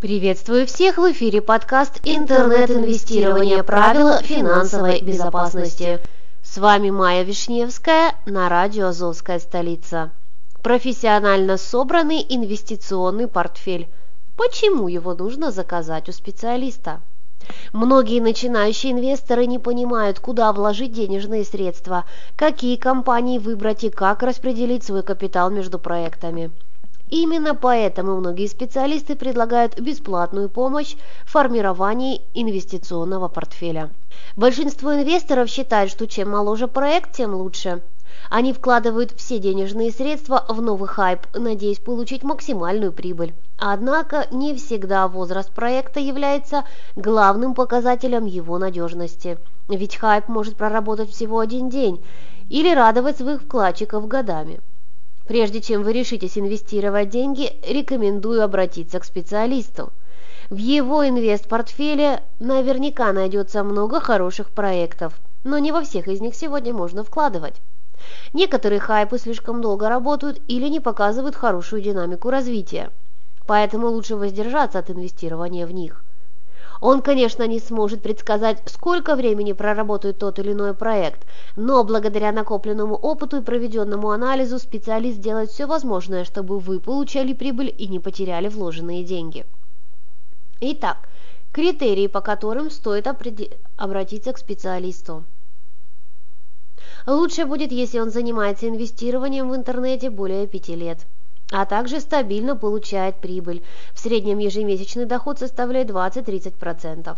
Приветствую всех в эфире подкаст «Интернет-инвестирование. Правила финансовой безопасности». С вами Майя Вишневская на радио «Азовская столица». Профессионально собранный инвестиционный портфель. Почему его нужно заказать у специалиста? Многие начинающие инвесторы не понимают, куда вложить денежные средства, какие компании выбрать и как распределить свой капитал между проектами. Именно поэтому многие специалисты предлагают бесплатную помощь в формировании инвестиционного портфеля. Большинство инвесторов считают, что чем моложе проект, тем лучше. Они вкладывают все денежные средства в новый хайп, надеясь получить максимальную прибыль. Однако не всегда возраст проекта является главным показателем его надежности. Ведь хайп может проработать всего один день или радовать своих вкладчиков годами. Прежде чем вы решитесь инвестировать деньги, рекомендую обратиться к специалисту. В его инвест-портфеле наверняка найдется много хороших проектов, но не во всех из них сегодня можно вкладывать. Некоторые хайпы слишком долго работают или не показывают хорошую динамику развития, поэтому лучше воздержаться от инвестирования в них. Он, конечно, не сможет предсказать, сколько времени проработает тот или иной проект, но благодаря накопленному опыту и проведенному анализу специалист делает все возможное, чтобы вы получали прибыль и не потеряли вложенные деньги. Итак, критерии, по которым стоит обратиться к специалисту. Лучше будет, если он занимается инвестированием в интернете более 5 лет а также стабильно получает прибыль. В среднем ежемесячный доход составляет 20-30%.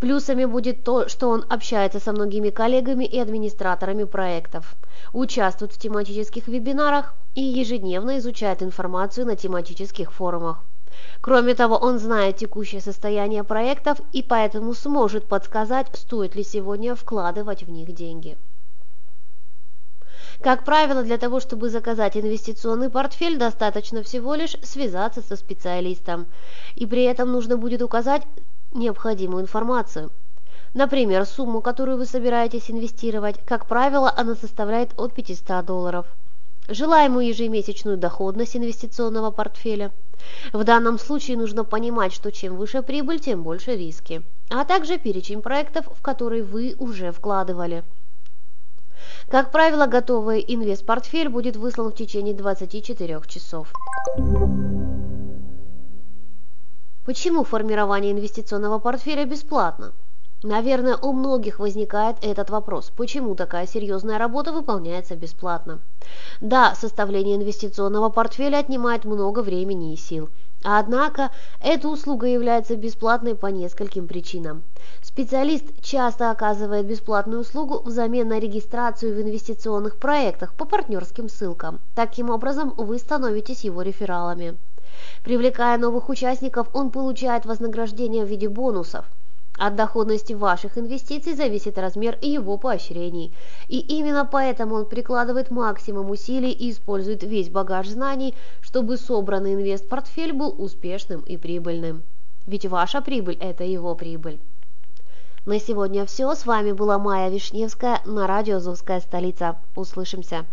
Плюсами будет то, что он общается со многими коллегами и администраторами проектов, участвует в тематических вебинарах и ежедневно изучает информацию на тематических форумах. Кроме того, он знает текущее состояние проектов и поэтому сможет подсказать, стоит ли сегодня вкладывать в них деньги. Как правило, для того, чтобы заказать инвестиционный портфель, достаточно всего лишь связаться со специалистом, и при этом нужно будет указать необходимую информацию. Например, сумму, которую вы собираетесь инвестировать, как правило, она составляет от 500 долларов. Желаемую ежемесячную доходность инвестиционного портфеля. В данном случае нужно понимать, что чем выше прибыль, тем больше риски, а также перечень проектов, в которые вы уже вкладывали. Как правило, готовый инвест-портфель будет выслан в течение 24 часов. Почему формирование инвестиционного портфеля бесплатно? Наверное, у многих возникает этот вопрос, почему такая серьезная работа выполняется бесплатно. Да, составление инвестиционного портфеля отнимает много времени и сил. Однако, эта услуга является бесплатной по нескольким причинам. Специалист часто оказывает бесплатную услугу взамен на регистрацию в инвестиционных проектах по партнерским ссылкам. Таким образом, вы становитесь его рефералами. Привлекая новых участников, он получает вознаграждение в виде бонусов. От доходности ваших инвестиций зависит размер его поощрений. И именно поэтому он прикладывает максимум усилий и использует весь багаж знаний, чтобы собранный инвест-портфель был успешным и прибыльным. Ведь ваша прибыль – это его прибыль. На сегодня все. С вами была Майя Вишневская на радио «Азовская столица». Услышимся.